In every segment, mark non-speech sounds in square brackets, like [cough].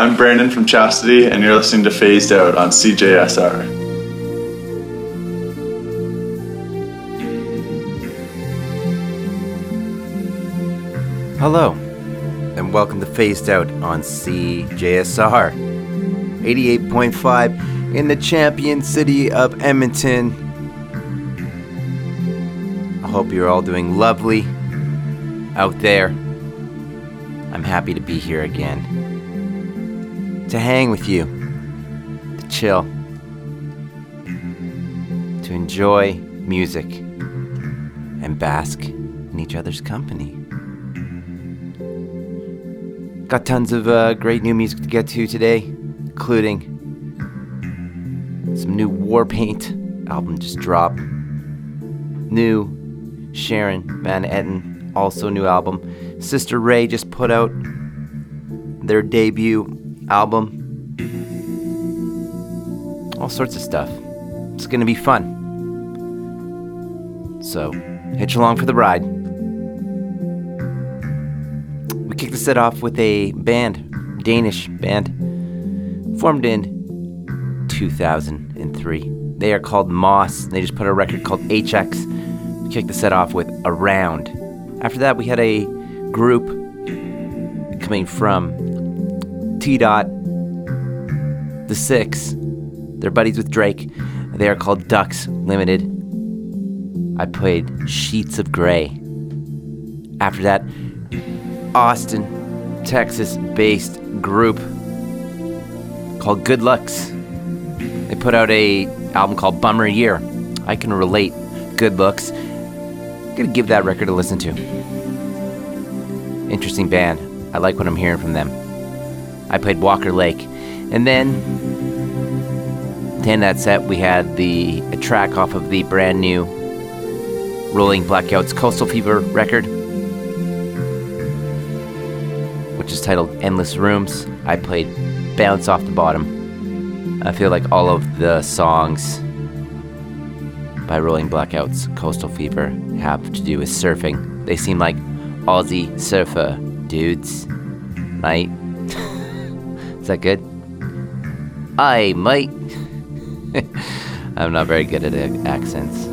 I'm Brandon from Chastity, and you're listening to Phased Out on CJSR. Hello, and welcome to Phased Out on CJSR 88.5 in the champion city of Edmonton. I hope you're all doing lovely out there. I'm happy to be here again hang with you, to chill, to enjoy music and bask in each other's company. Got tons of uh, great new music to get to today, including some new Warpaint album just dropped, new Sharon Van Etten also new album. Sister Ray just put out their debut album. Sorts of stuff. It's going to be fun. So, hitch along for the ride. We kicked the set off with a band, Danish band, formed in 2003. They are called Moss. They just put a record called HX. We kicked the set off with Around. After that, we had a group coming from T Dot, The Six. They're buddies with Drake. They are called Ducks Limited. I played Sheets of Grey. After that, Austin, Texas based group called Good Looks. They put out a album called Bummer Year. I can relate. Good Looks. I'm gonna give that record a listen to. Interesting band. I like what I'm hearing from them. I played Walker Lake. And then to end that set, we had the track off of the brand new Rolling Blackouts Coastal Fever record, which is titled Endless Rooms. I played Bounce Off the Bottom. I feel like all of the songs by Rolling Blackouts Coastal Fever have to do with surfing. They seem like Aussie surfer dudes, right? [laughs] Is that good? I might. [laughs] I'm not very good at accents.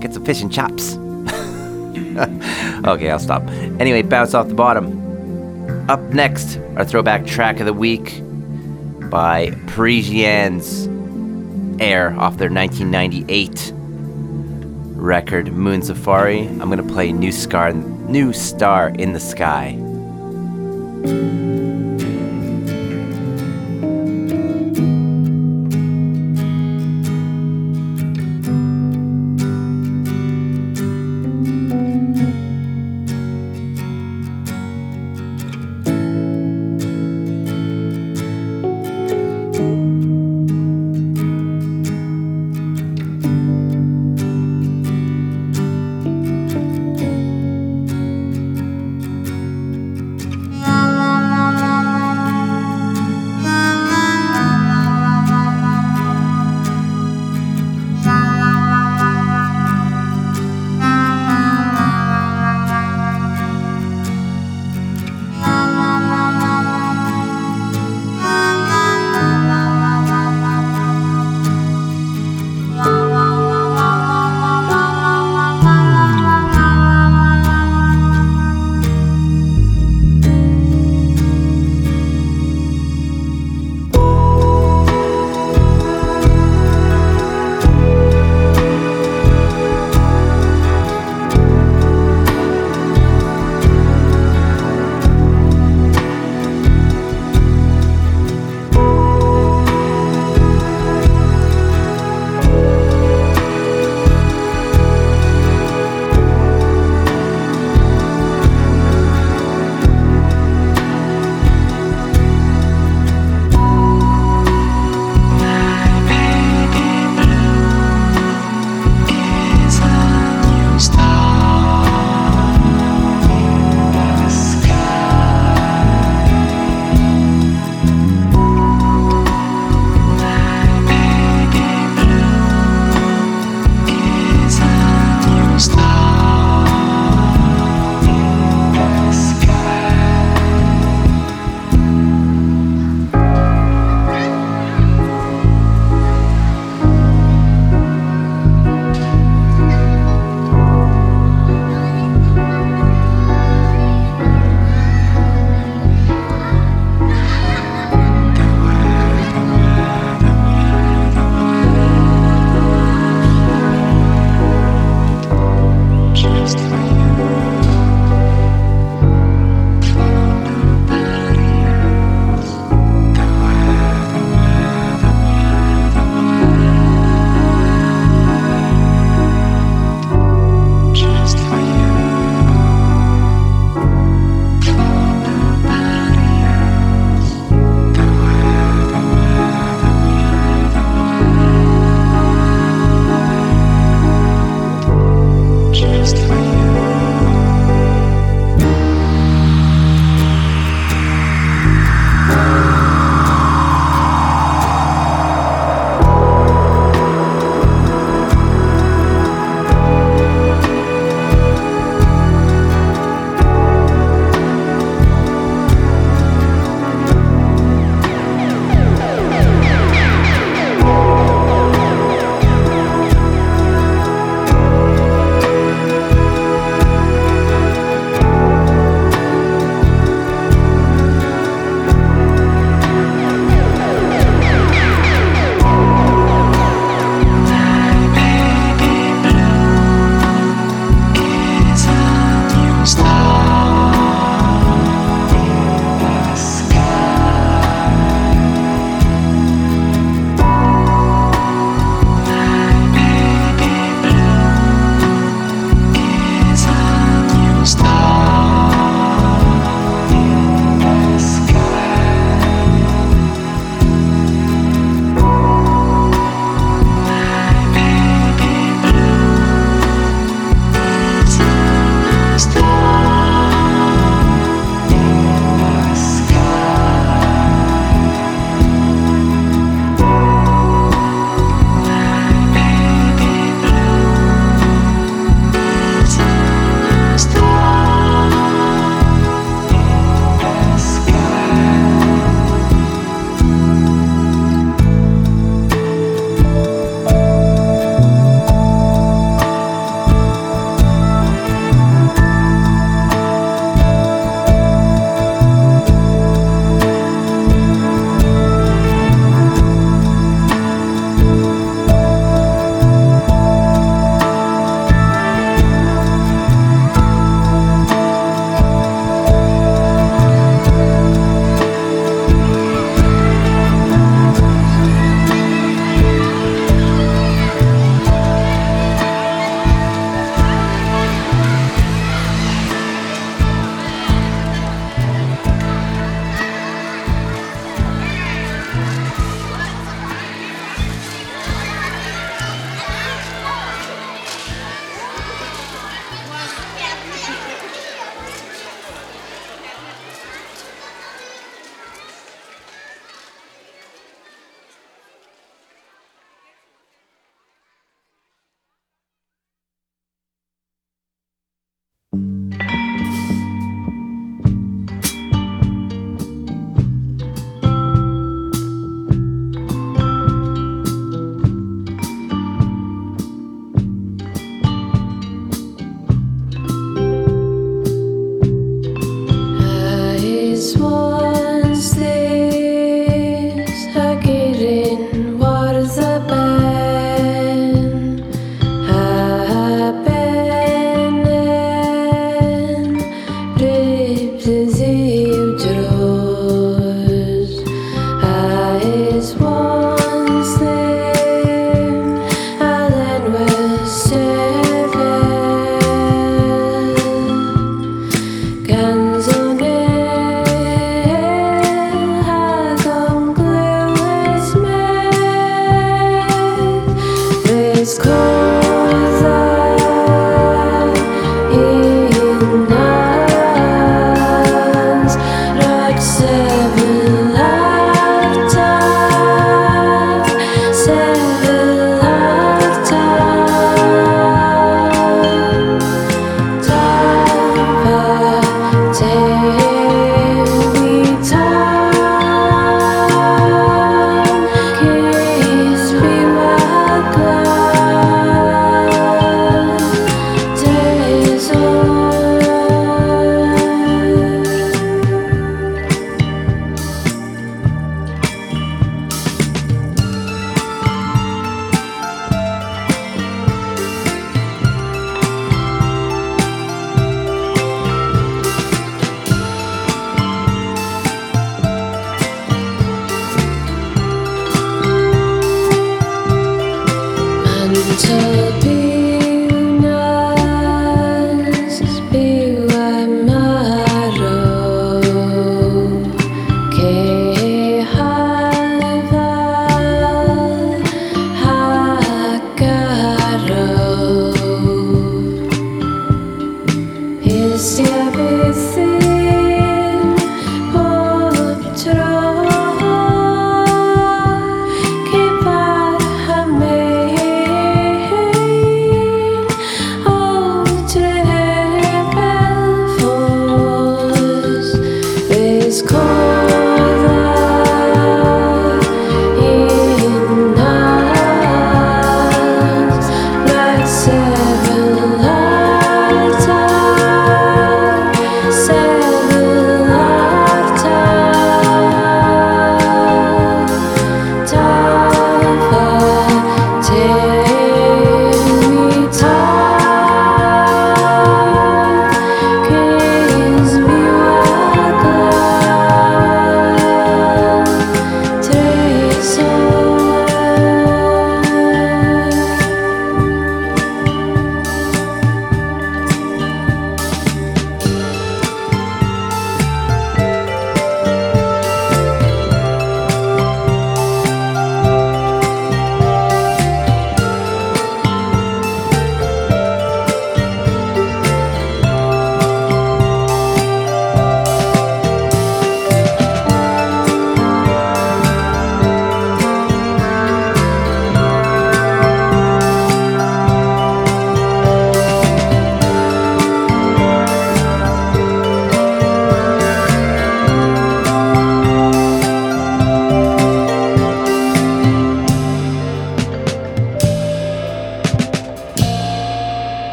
Get some fish and chops. [laughs] okay, I'll stop. Anyway, bounce off the bottom. Up next, our throwback track of the week by Parisians Air off their 1998 record Moon Safari. I'm gonna play New Scar, New Star in the Sky.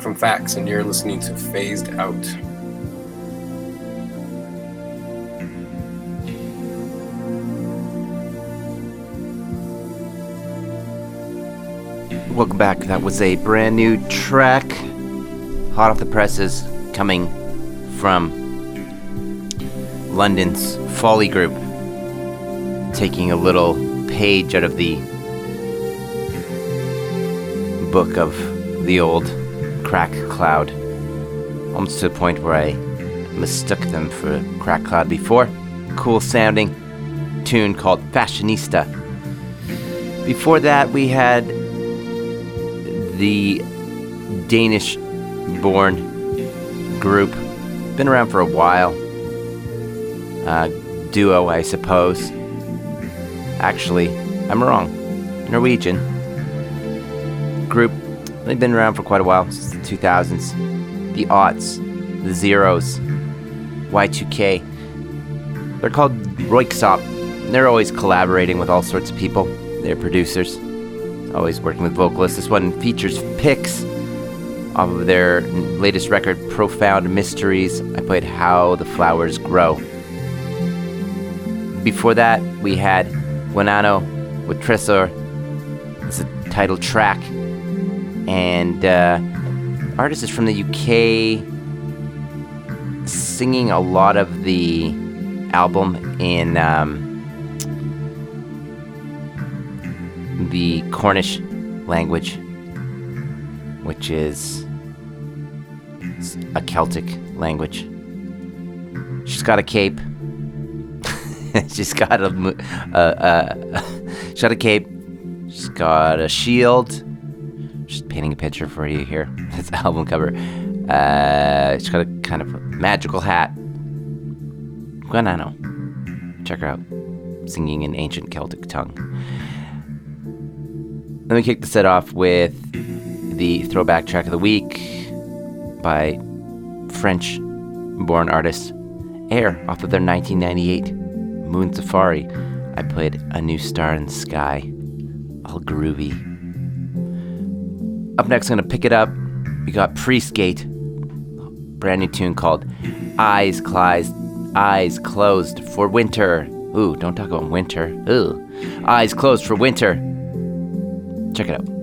From Facts, and you're listening to Phased Out. Welcome back. That was a brand new track, hot off the presses, coming from London's Folly Group, taking a little page out of the book of the old Crack Cloud, almost to the point where I mistook them for Crack Cloud before. Cool sounding tune called Fashionista. Before that, we had the Danish born group. Been around for a while. Uh, duo, I suppose. Actually, I'm wrong. Norwegian. They've been around for quite a while, since the 2000s. The aughts. The zeros. Y2K. They're called Röyksopp. They're always collaborating with all sorts of people. They're producers always working with vocalists. This one features picks off of their latest record, Profound Mysteries. I played How the Flowers Grow. Before that, we had Gwenno with Tresor. It's a title track. And uh, artist is from the UK, singing a lot of the album in. Um, the Cornish language, which is a Celtic language. She's got a cape. [laughs] she's got a, a, [laughs] she's got a cape. She's got a shield. Just painting a picture for you here. [laughs] This album cover. Uh, she's got a kind of magical hat. Gwenno. Check her out. Singing in ancient Celtic tongue. Let me kick the set off with the throwback track of the week by French born artist Air off of their 1998 Moon Safari. I played A New Star in the Sky, all groovy. Up next, I'm going to pick it up. We got Pre-Skate, brand new tune called Eyes Closed, Eyes Closed for Winter. Ooh, don't talk about winter. Ooh. Eyes Closed for Winter. Check it out.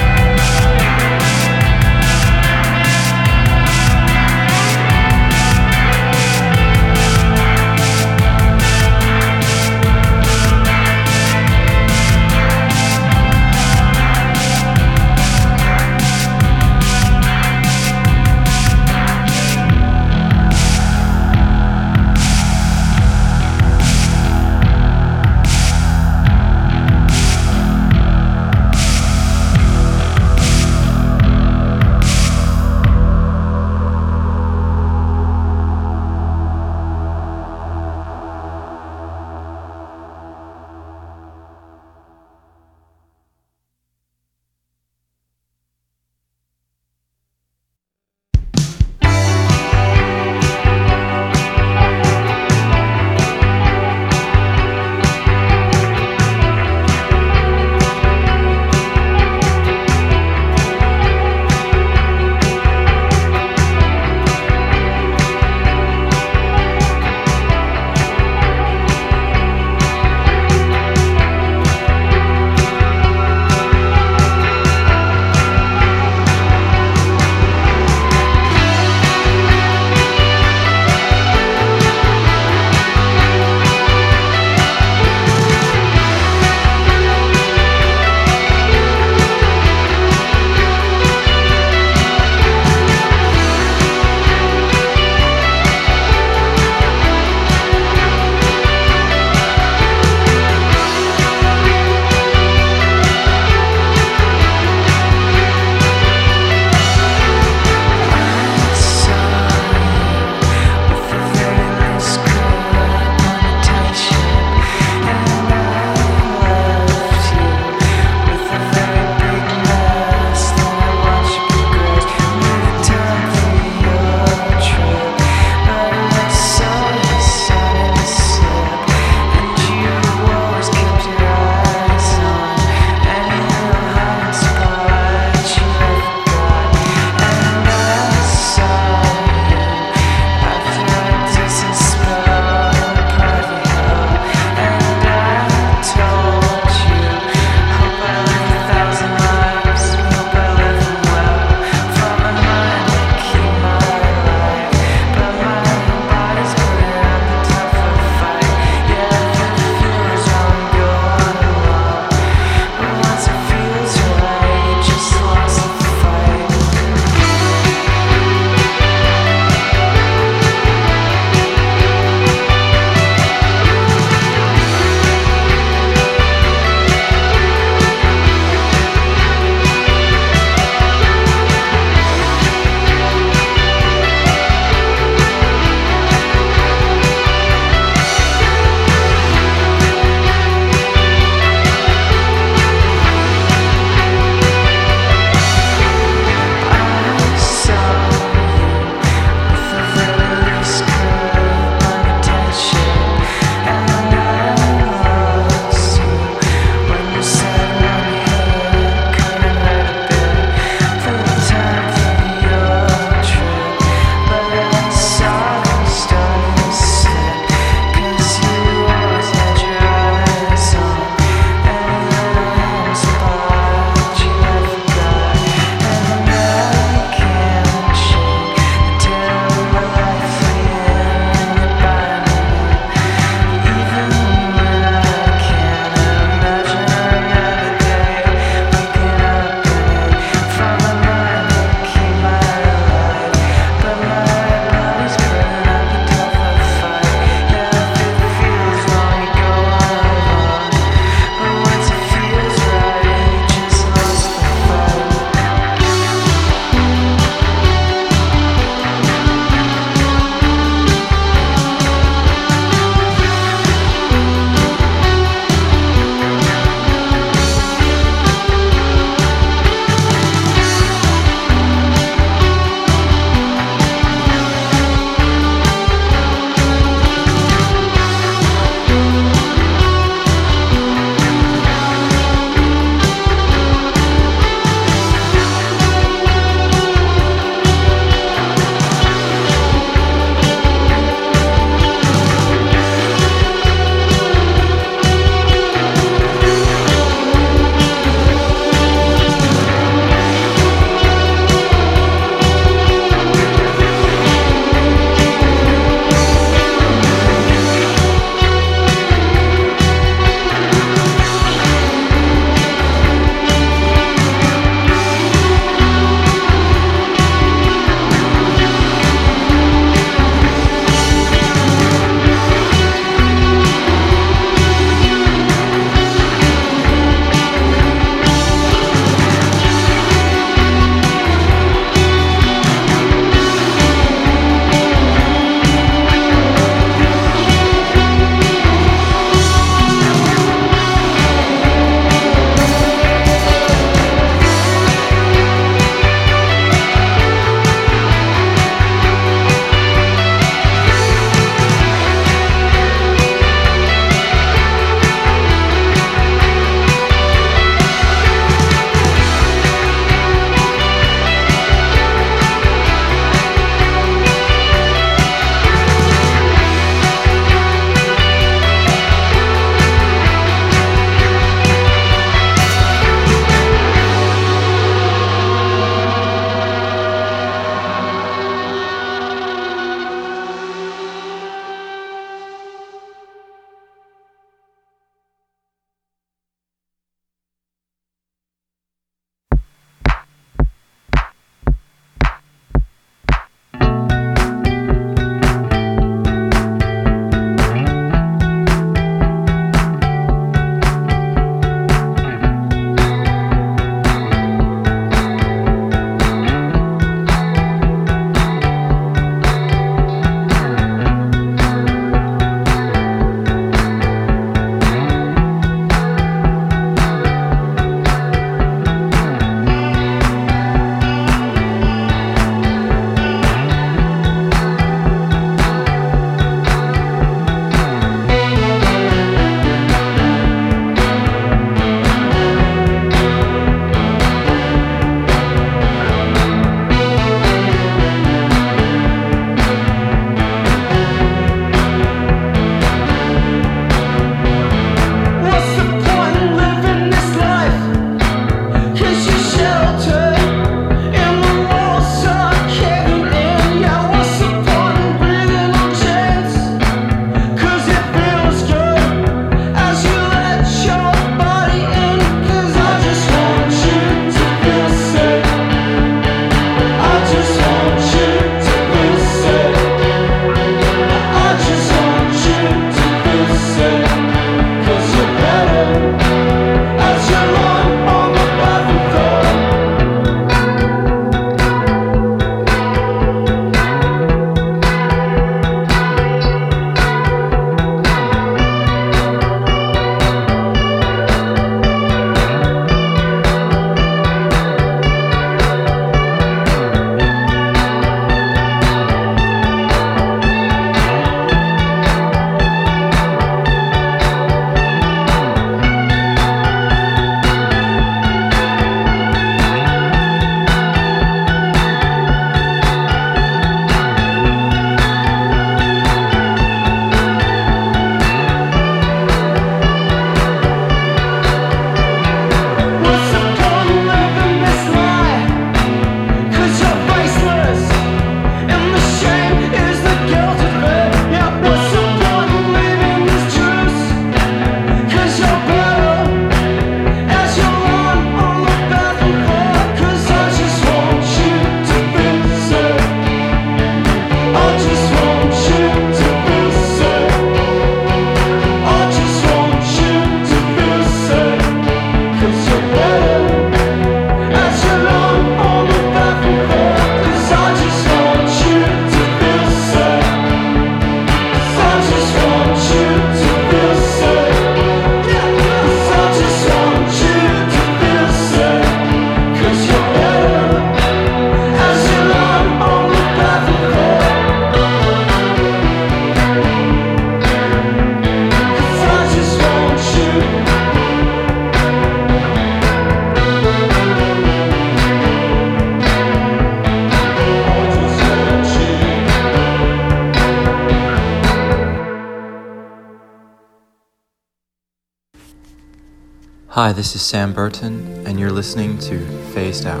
Hi, this is Sam Burton, and you're listening to Phased Out.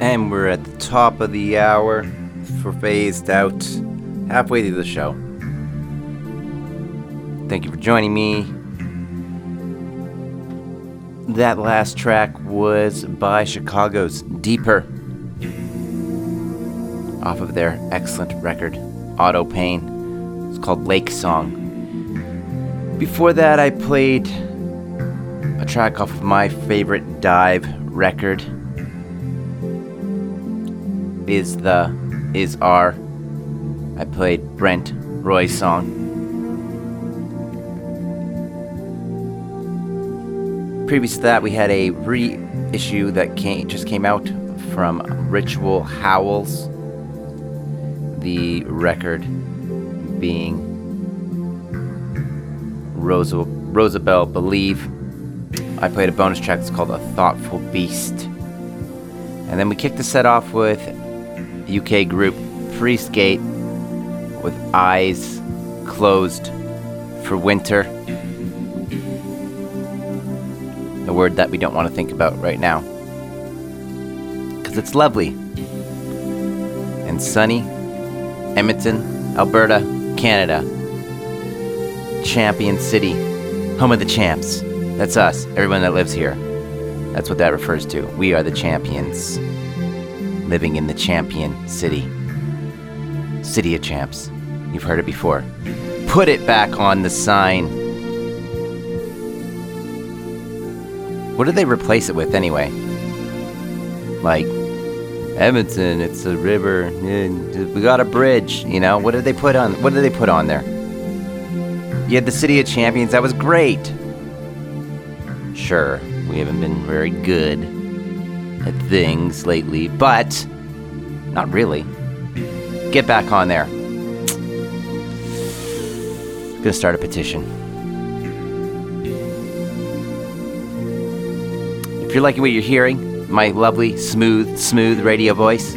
And we're at the top of the hour for Phased Out, halfway through the show. Thank you for joining me. That last track was by Chicago's Deeper off of their excellent record, Auto Pain. Called Lake Song. Before that, I played a track off of my favorite DIIV record. Is the is Are I played Bent Roi's song. Previous to that, we had a reissue that came just came out from Ritual Howls. The record being Rosa, Rosabelle Believe. I played a bonus track that's called A Thoughtful Beast. And then we kicked the set off with UK group Freeskate with Eyes Closed for Winter. A word that we don't want to think about right now. Because it's lovely and sunny. Edmonton, Alberta, Canada. Champion City, home of the champs. That's us, everyone that lives here. That's what that refers to. We are the champions, living in the champion city. City of champs. You've heard it before. Put it back on the sign. What did they replace it with anyway? Like, Edmonton, it's a river. We got a bridge, you know? What did they put on? What did they put on there? You had the City of Champions. That was great. Sure, we haven't been very good at things lately, but not really. Get back on there. Gonna start a petition. If you're liking what you're hearing, my lovely, smooth, smooth radio voice,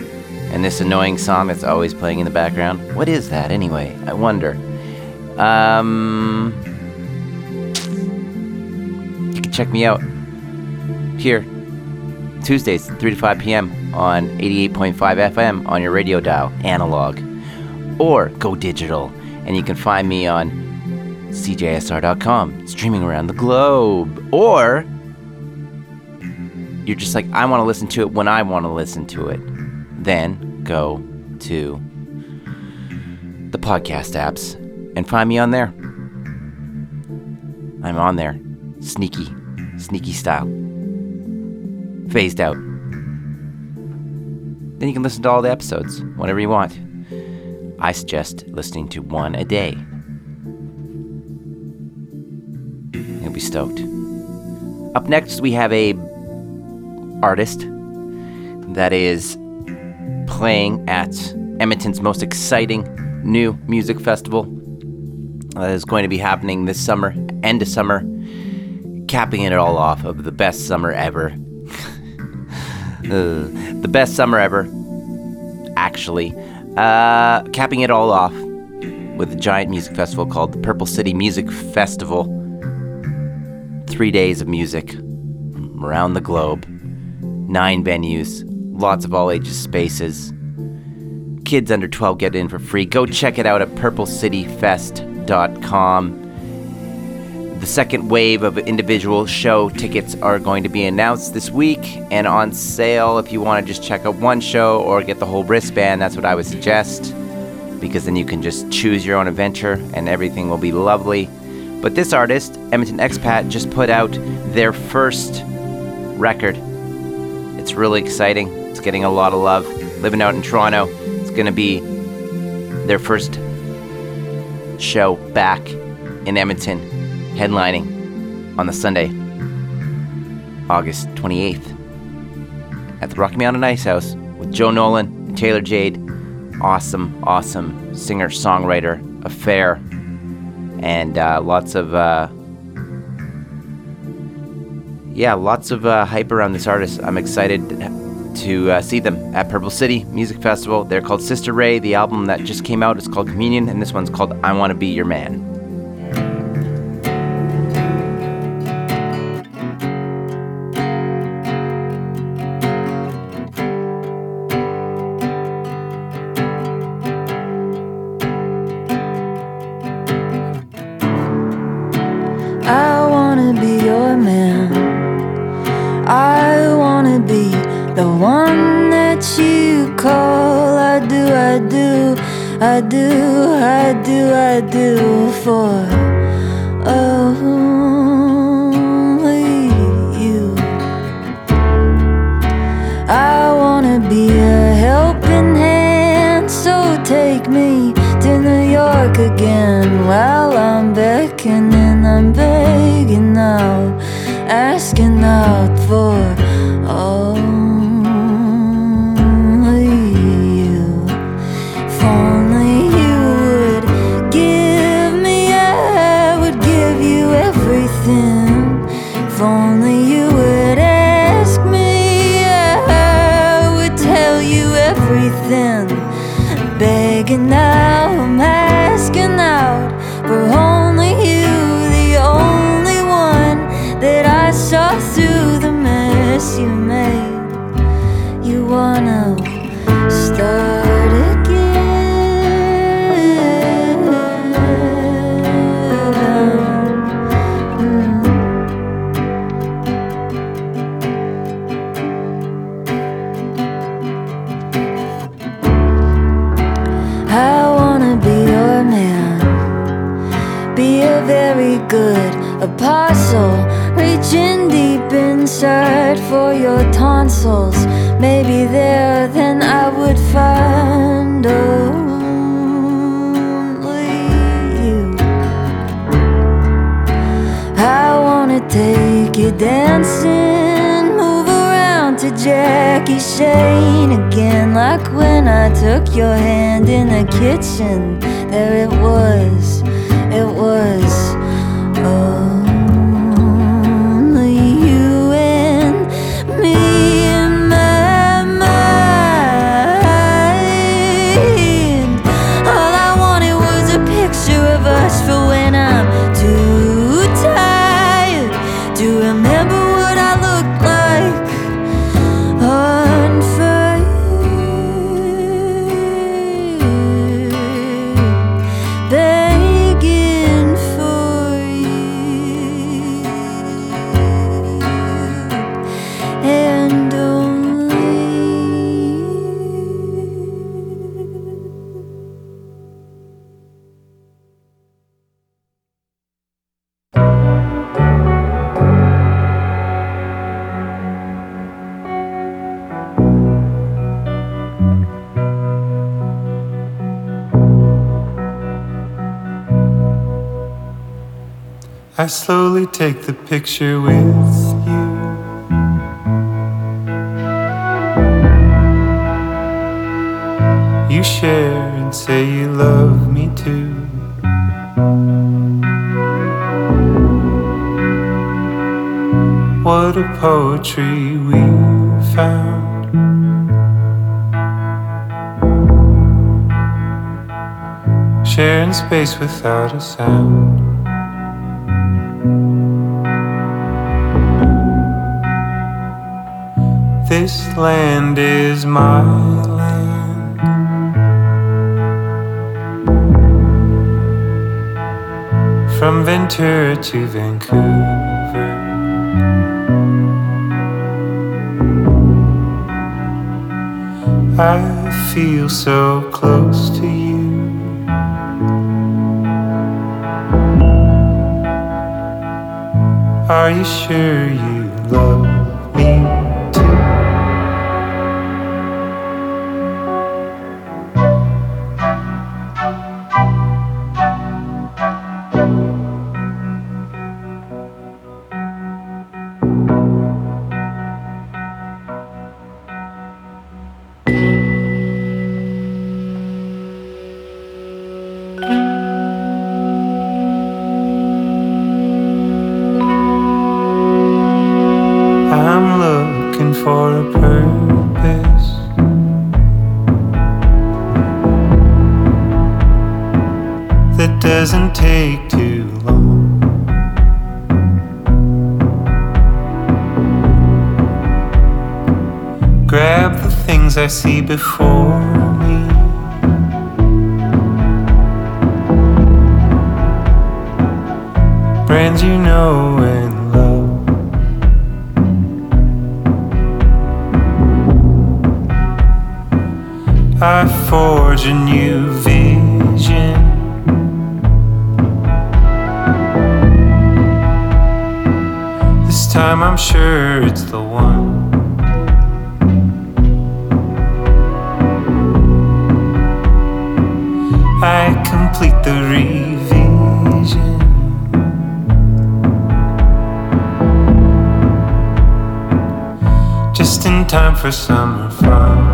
and this annoying song that's always playing in the background, what is that anyway? I wonder. Um, you can check me out here Tuesdays, 3 to 5 p.m. on 88.5 FM on your radio dial, analog, or go digital, and you can find me on CJSR.com, streaming around the globe, or you're just like, I want to listen to it when I want to listen to it. Then go to the podcast apps and find me on there. I'm on there. Sneaky, sneaky style. Phased out. Then you can listen to all the episodes whenever you want. I suggest listening to one a day. You'll be stoked. Up next, we have a artist that is playing at Edmonton's most exciting new music festival that is going to be happening this summer, end of summer, capping it all off of the best summer ever. [laughs] Uh, the best summer ever, actually. Uh, capping it all off with a giant music festival called the Purple City Music Festival. Three days of music around the globe, nine venues, lots of all ages spaces. Kids under 12 get in for free. Go check it out at purplecityfest.com. The second wave of individual show tickets are going to be announced this week and on sale if you want to just check out one show or get the whole wristband. That's what I would suggest because then you can just choose your own adventure and everything will be lovely. But this artist, Edmonton Expat, just put out their first record. It's really exciting. It's getting a lot of love. Living out in Toronto, it's going to be their first show back in Edmonton, headlining on the Sunday, August 28th, at the Rocky Mountain Ice House with Joe Nolan and Taylor Jade. Awesome, awesome singer songwriter affair, and uh, lots of uh, yeah, lots of uh, hype around this artist. I'm excited to uh, see them at Purple City Music Festival. They're called Sister Ray. The album that just came out is called Communion, and this one's called I Want to Be Your Man. Apostle, reaching deep inside for your tonsils. Maybe there then I would find only you. I wanna take you dancing, move around to Jackie Shane again, like when I took your hand in the kitchen. There it was, it was only I slowly take the picture with you. You share and say you love me too. What a poetry we found. Sharing space without a sound. This land is my land. From Ventura to Vancouver. I feel so close to you. Are you sure you before me. Brands you know and love. I forge a new vision. This time I'm sure it's the one. I complete the revision. Just in time for summer fun.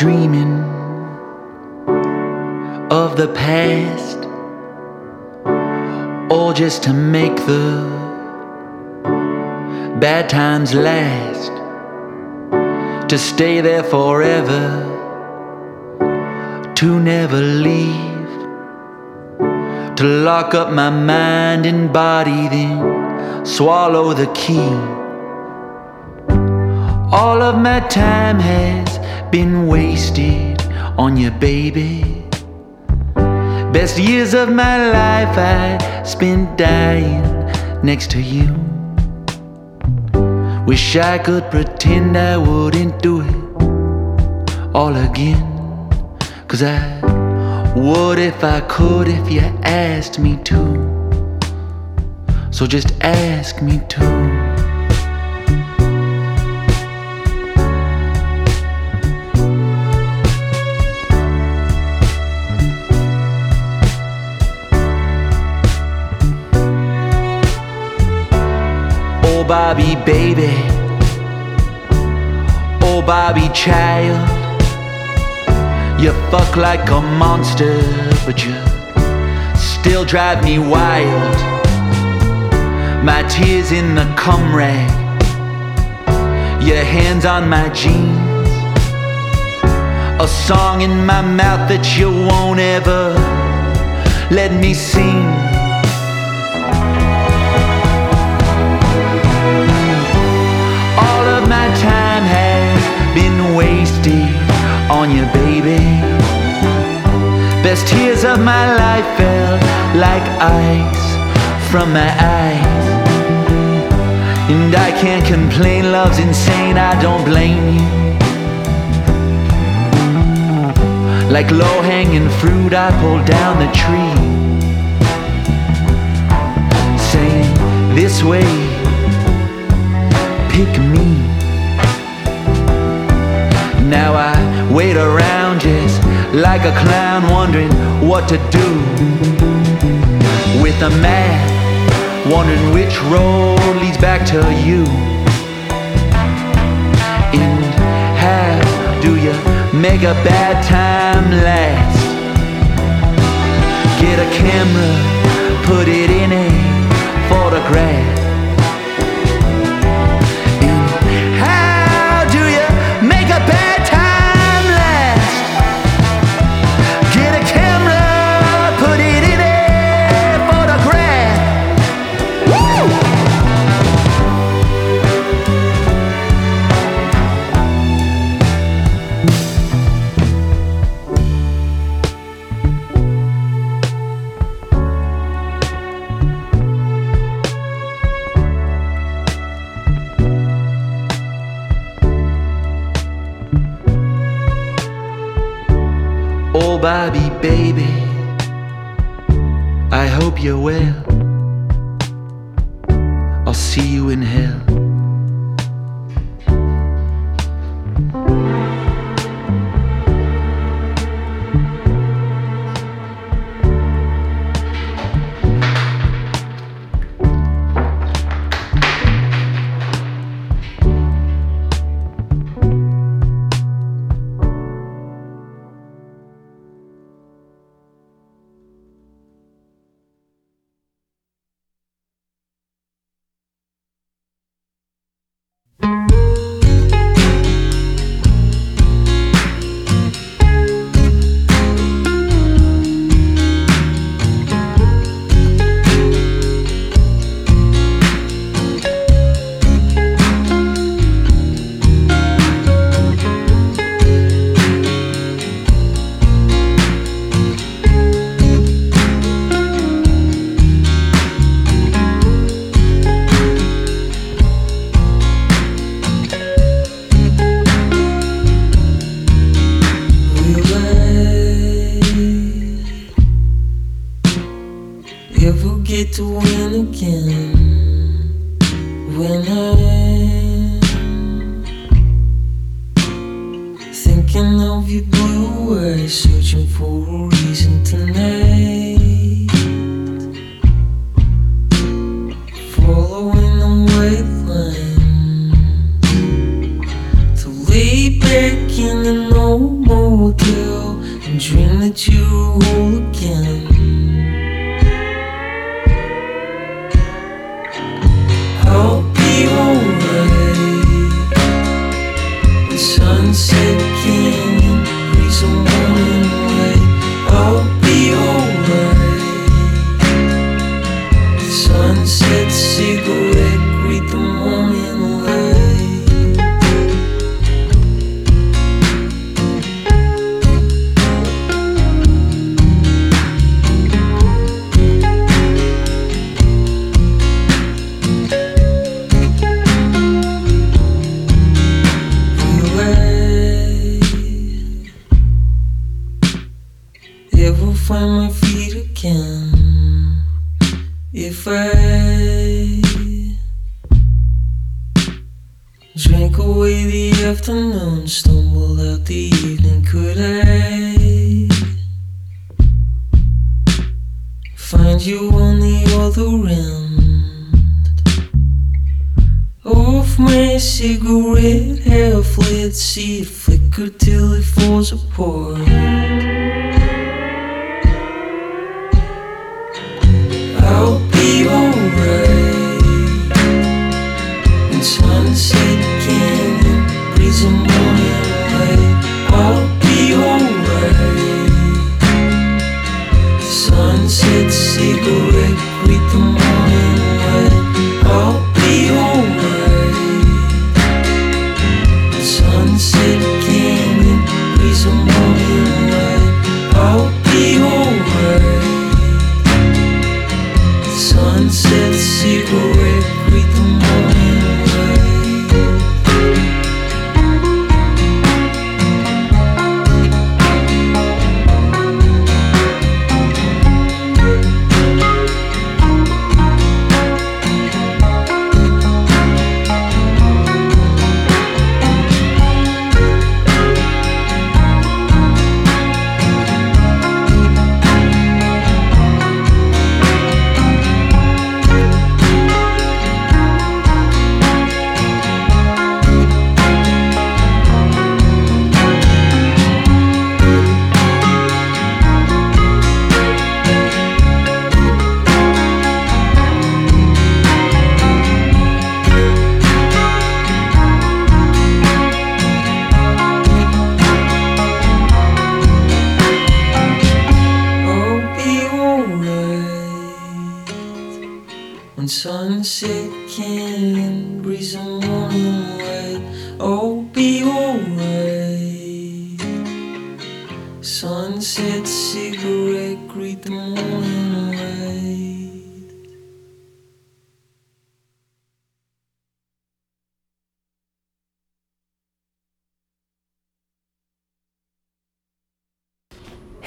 Dreaming of the past, all just to make the bad times last, to stay there forever, to never leave, to lock up my mind and body, then swallow the key. All of my time has been wasted on you, baby. Best years of my life I spent dying next to you. Wish I could pretend I wouldn't do it all again. Cause I would if I could if you asked me to. So just ask me to. Bobby, baby. Oh, Bobby, child. You fuck like a monster, but you still drive me wild. My tears in the cum rag. Your hands on my jeans. A song in my mouth that you won't ever let me sing. Wasted on you, baby. Best tears of my life fell like ice from my eyes. And I can't complain, love's insane, I don't blame you. Like low hanging fruit, I pulled down the tree. Saying, This way, pick me. Now I wait around just like a clown, wondering what to do with a man, wondering which road leads back to you. And how do you make a bad time last? Get a camera, it flicker till it falls apart.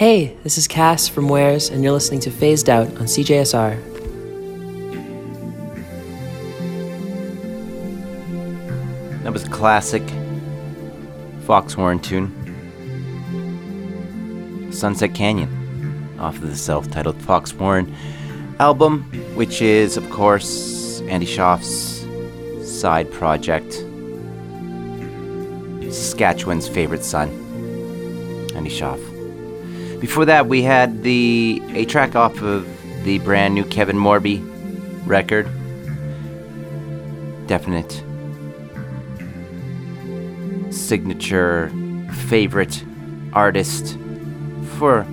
Hey, this is Cass from Wares, and you're listening to Phased Out on CJSR. That was a classic Foxwarren tune. Sunset Canyon, off of the self titled Foxwarren album, which is, of course, Andy Shauf's side project. Saskatchewan's favorite son, Andy Shauf. Before that, we had the a track off of the brand new Kevin Morby record. Definite signature favorite artist for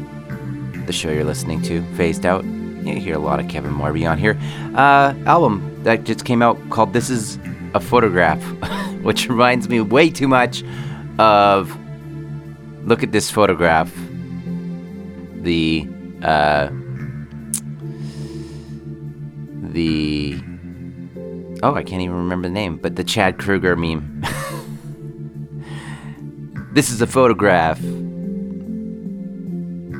the show you're listening to, Phased Out. You hear a lot of Kevin Morby on here. Uh, album that just came out called This Is a Photograph, [laughs] which reminds me way too much of Look at This Photograph. The, uh, the, oh, I can't even remember the name, but the Chad Kroeger meme. [laughs] this is a photograph.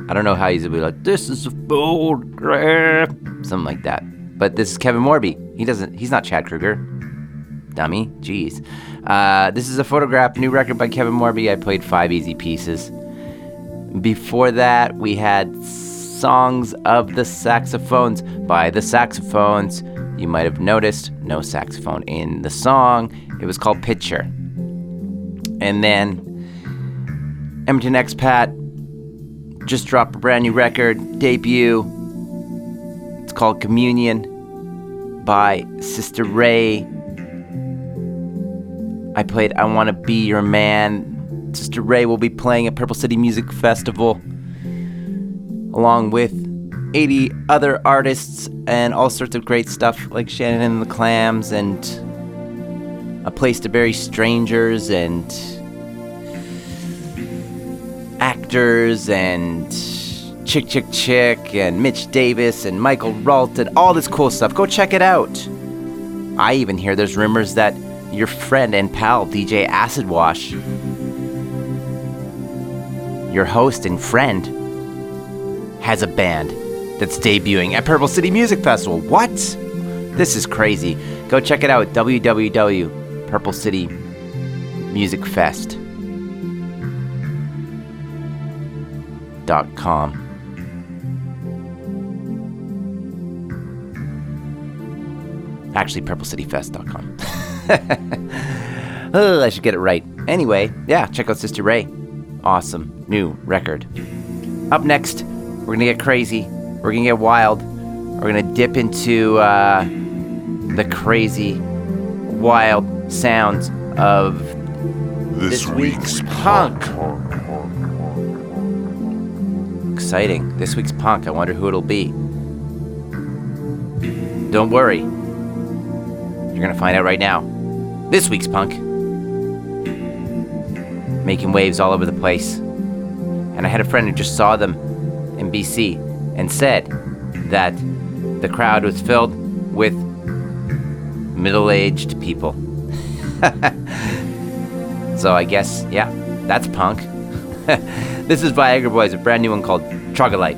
I don't know how he's gonna be like, this is a photograph. something like that. But this is Kevin Morby. He doesn't. He's not Chad Kroeger. Dummy. Jeez. Uh, this is a photograph, new record by Kevin Morby. I played five easy pieces. Before that, we had songs of the saxophones by the saxophones. You might have noticed no saxophone in the song. It was called Picture. And then Edmonton Expat just dropped a brand new record, debut. It's called Communion by Sister Ray. I played I Want to Be Your Man. Sister Ray will be playing at Purple City Music Festival along with 80 other artists and all sorts of great stuff like Shannon and the Clams and A Place to Bury Strangers and actors and Chick Chick Chick and Mitch Davis and Michael Rault and all this cool stuff. Go check it out. I even hear there's rumors that your friend and pal DJ Acid Wash, your host and friend, has a band that's debuting at Purple City Music Festival. What? This is crazy. Go check it out www.purplecitymusicfest.com. Actually, purplecityfest.com. [laughs] oh, I should get it right. Anyway, yeah, check out Sister Ray. Awesome new record. Up next, we're gonna get crazy. We're gonna get wild. We're gonna dip into uh, the crazy, wild sounds of this, week's punk. Exciting. This week's punk. I wonder who it'll be. Don't worry. You're gonna find out right now. This week's punk. Making waves all over the place. And I had a friend who just saw them in BC and said that the crowd was filled with middle aged people. [laughs] so I guess, yeah, that's punk. [laughs] this is Viagra Boys, a brand new one called Troglodyte.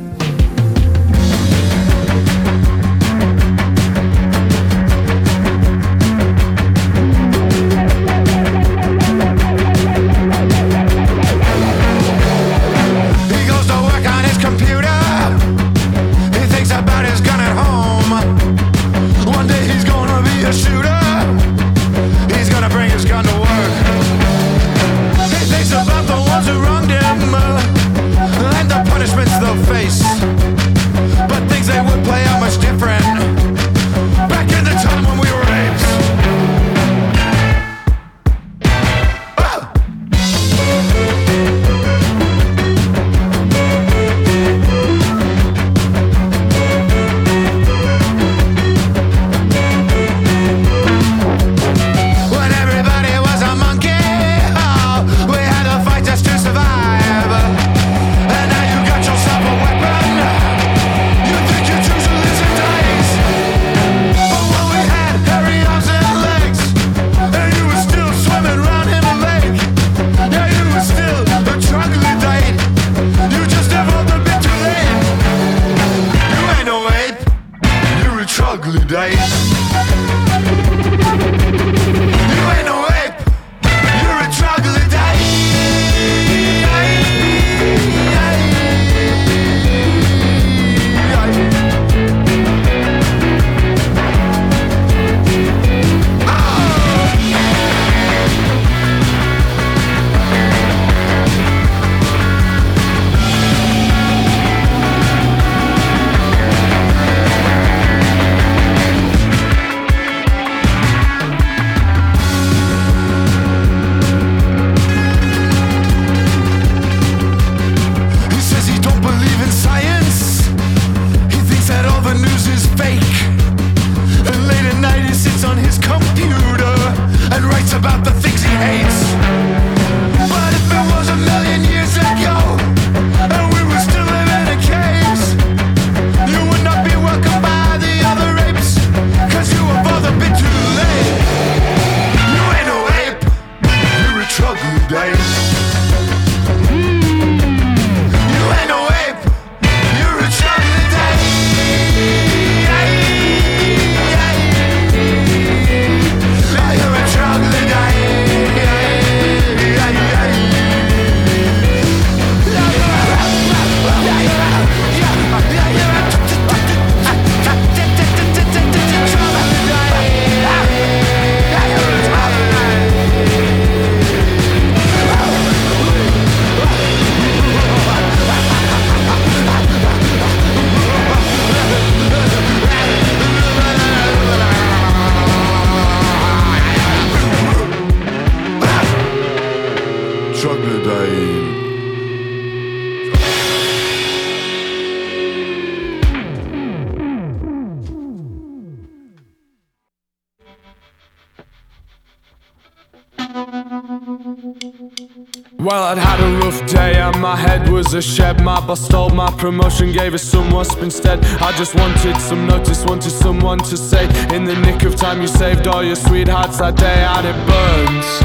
A shed. My boss stole my promotion, gave us some wasp instead. I just wanted some notice, wanted someone to say, In the nick of time, you saved all your sweethearts that day, and it burns.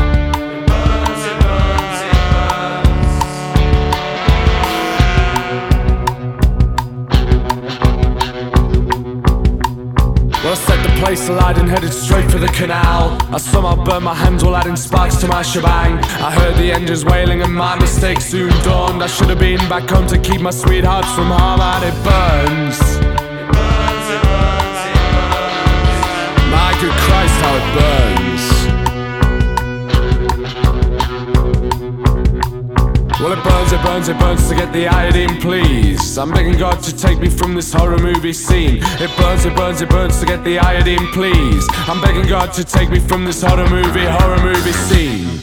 Alight and headed straight for the canal. I somehow burned my hands while adding sparks to my shebang. I heard the engines wailing and my mistake soon dawned. I should have been back home to keep my sweethearts from harm, and it burns. My good Christ, how it burns. Burns, it burns, it burns to get the iodine, please. I'm begging God to take me from this horror movie scene. It burns, it burns, it burns to get the iodine, please. I'm begging God to take me from this horror movie, horror movie scene.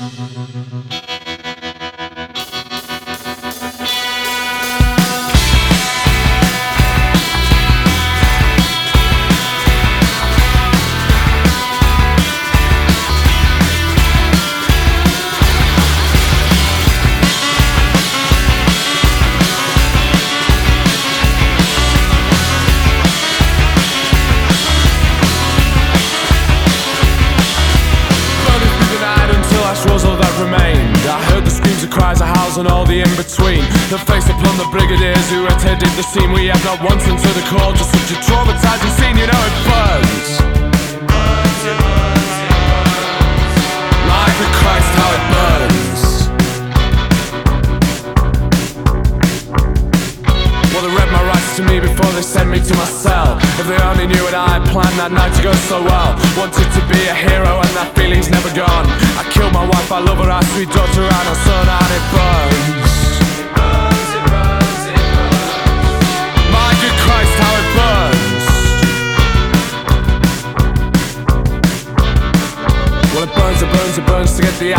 Cries, and all the in between. The face upon the brigadiers who attended the scene. We have not once into the call, just such a traumatizing scene. You know it burns. My good Christ, how it burns. Well, they read my rights to me before they sent me to my cell. If they only knew what I had planned that night to go so well. Wanted to be a hero and that feeling's never gone. I killed my wife, I love her, our sweet daughter, and her son, to get the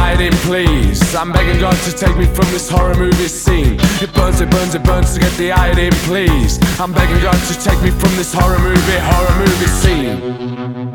please. I'm begging God to take me from this horror movie scene. It burns, it burns, it burns to get the iodine, please. I'm begging God to take me from this horror movie, horror movie scene.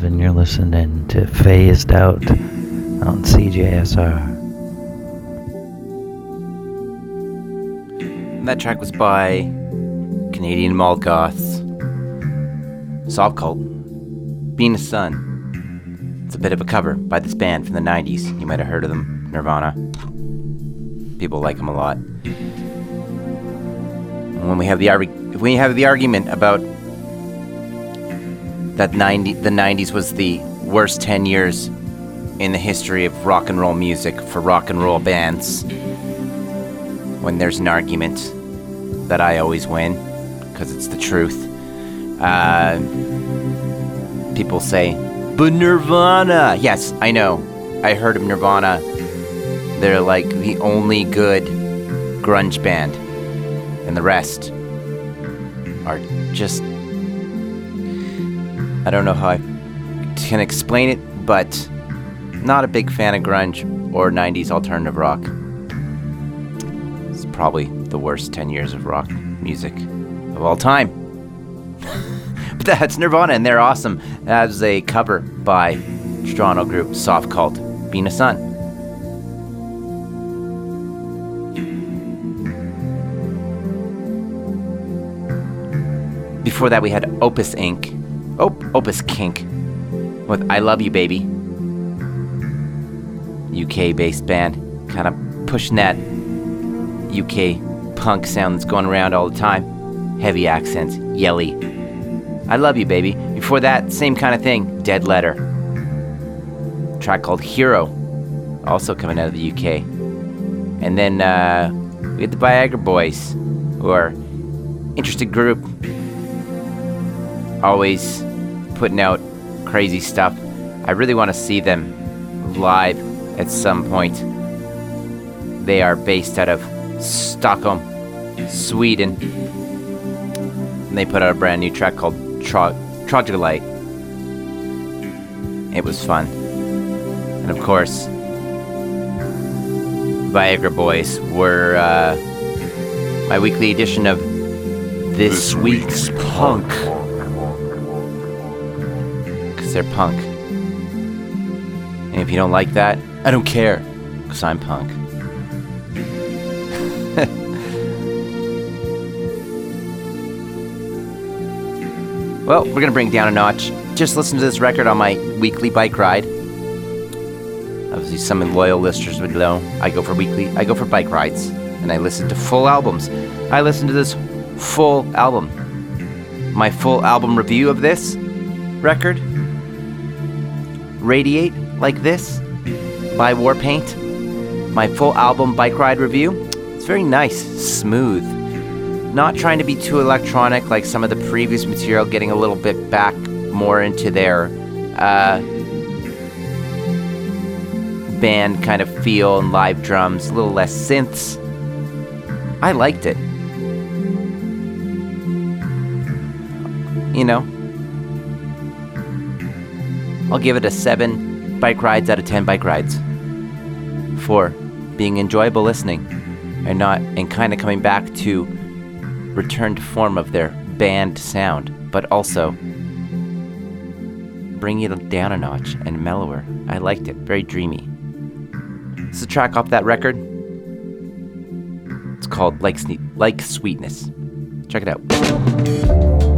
Love, and you're listening to Phased Out on CJSR. That track was by Canadian Malgoths. Soft Cult. Been a Son. It's a bit of a cover by this band from the 90s. You might have heard of them, Nirvana. People like them a lot. And when we have the when we have the argument about that 90 the 90s was the worst 10 years in the history of rock and roll music for rock and roll bands when there's an argument that I always win because it's the truth. Uh, people say, but Nirvana. Yes, I know. I heard of Nirvana. They're like the only good grunge band, and the rest are just. I don't know how I can explain it, but not a big fan of grunge or 90s alternative rock. It's probably the worst 10 years of rock music of all time. [laughs] but that's Nirvana, and they're awesome. As a cover by Toronto group Soft Cult, Been a Son. Before that, we had Opus Inc. Op- Opus Kink with I Love You Baby. UK based band, kind of pushing that UK punk sound that's going around all the time. Heavy accents, yelly. I love you, baby. Before that, same kind of thing. Dead Letter. track called Hero, also coming out of the UK. And then uh, we had the Viagra Boys, who are interesting group, always putting out crazy stuff. I really want to see them live at some point. They are based out of Stockholm, Sweden. And they put out a brand new track called Troglodyte. It was fun. And of course, Viagra Boys were uh, my weekly edition of This, Week's, Punk. Because they're punk. And if you don't like that, I don't care. Because I'm punk. [laughs] well, we're going to bring down a notch. Just listen to this record on my weekly bike ride. Obviously, some loyal listeners would know I go for weekly, I go for bike rides, and I listen to full albums. I listen to this full album. My full album review of this record, Radiate Like This by Warpaint. My full album bike ride review. It's very nice, smooth. Not trying to be too electronic like some of the previous material, getting a little bit back more into their uh, band kind of feel and live drums, a little less synths. I liked it. You know, I'll give it a 7 bike rides out of 10 bike rides for being enjoyable listening and not and kind of coming back to return to form of their band sound, but also bringing it down a notch and mellower. I liked it, very dreamy. Is a track off that record. It's called Like, Sne- like Sweetness. Check it out.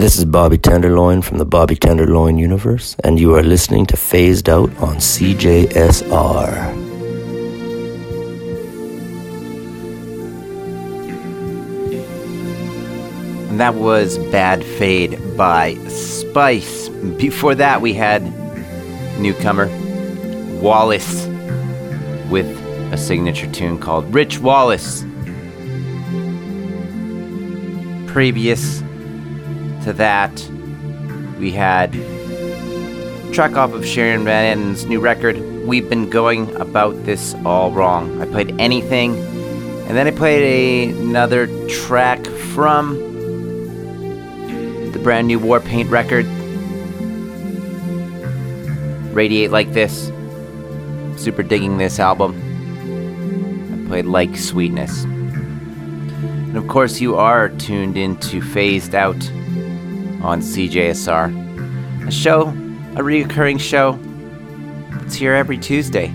This is Bobby Tenderloin from the Bobby Tenderloin universe, and you are listening to Phased Out on CJSR. And that was Bad Fade by Spice. Before that, we had newcomer Wallace with a signature tune called Rich Wallace. Previous to that, we had track off of Sharon Van Etten's new record, We've Been Going About This All Wrong. I played anything, and then I played a, another track from the brand new Warpaint record, Radiate Like This. Super digging this album. I played Like Sweetness. And of course, you are tuned into Phased Out on CJSR, a show, a reoccurring show It's here every Tuesday.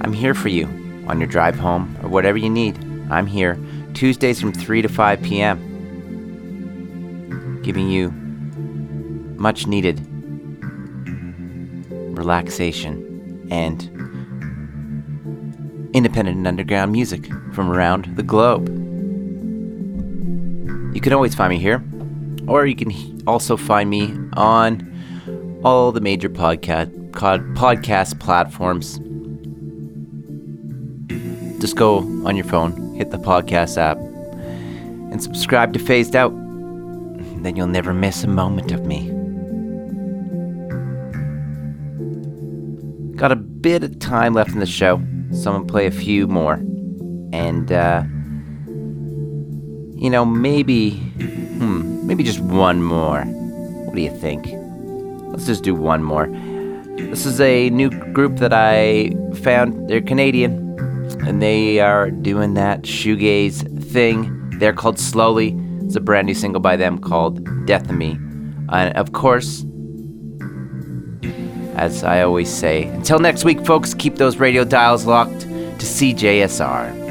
I'm here for you on your drive home or whatever you need. I'm here Tuesdays from 3 to 5 p.m., giving you much needed relaxation and independent and underground music from around the globe. You can always find me here or you can also find me on all the major podcast podcast platforms. Just go on your phone, hit the podcast app, and subscribe to Phased Out. Then you'll never miss a moment of me. Got a bit of time left in the show, so I'm gonna play a few more. And, uh, you know, maybe, hmm, maybe just one more. What do you think? Let's just do one more. This is a new group that I found. They're Canadian, and they are doing that shoegaze thing. They're called Slowly. It's a brand new single by them called Death of Me. And of course, as I always say, until next week, folks, keep those radio dials locked to CJSR.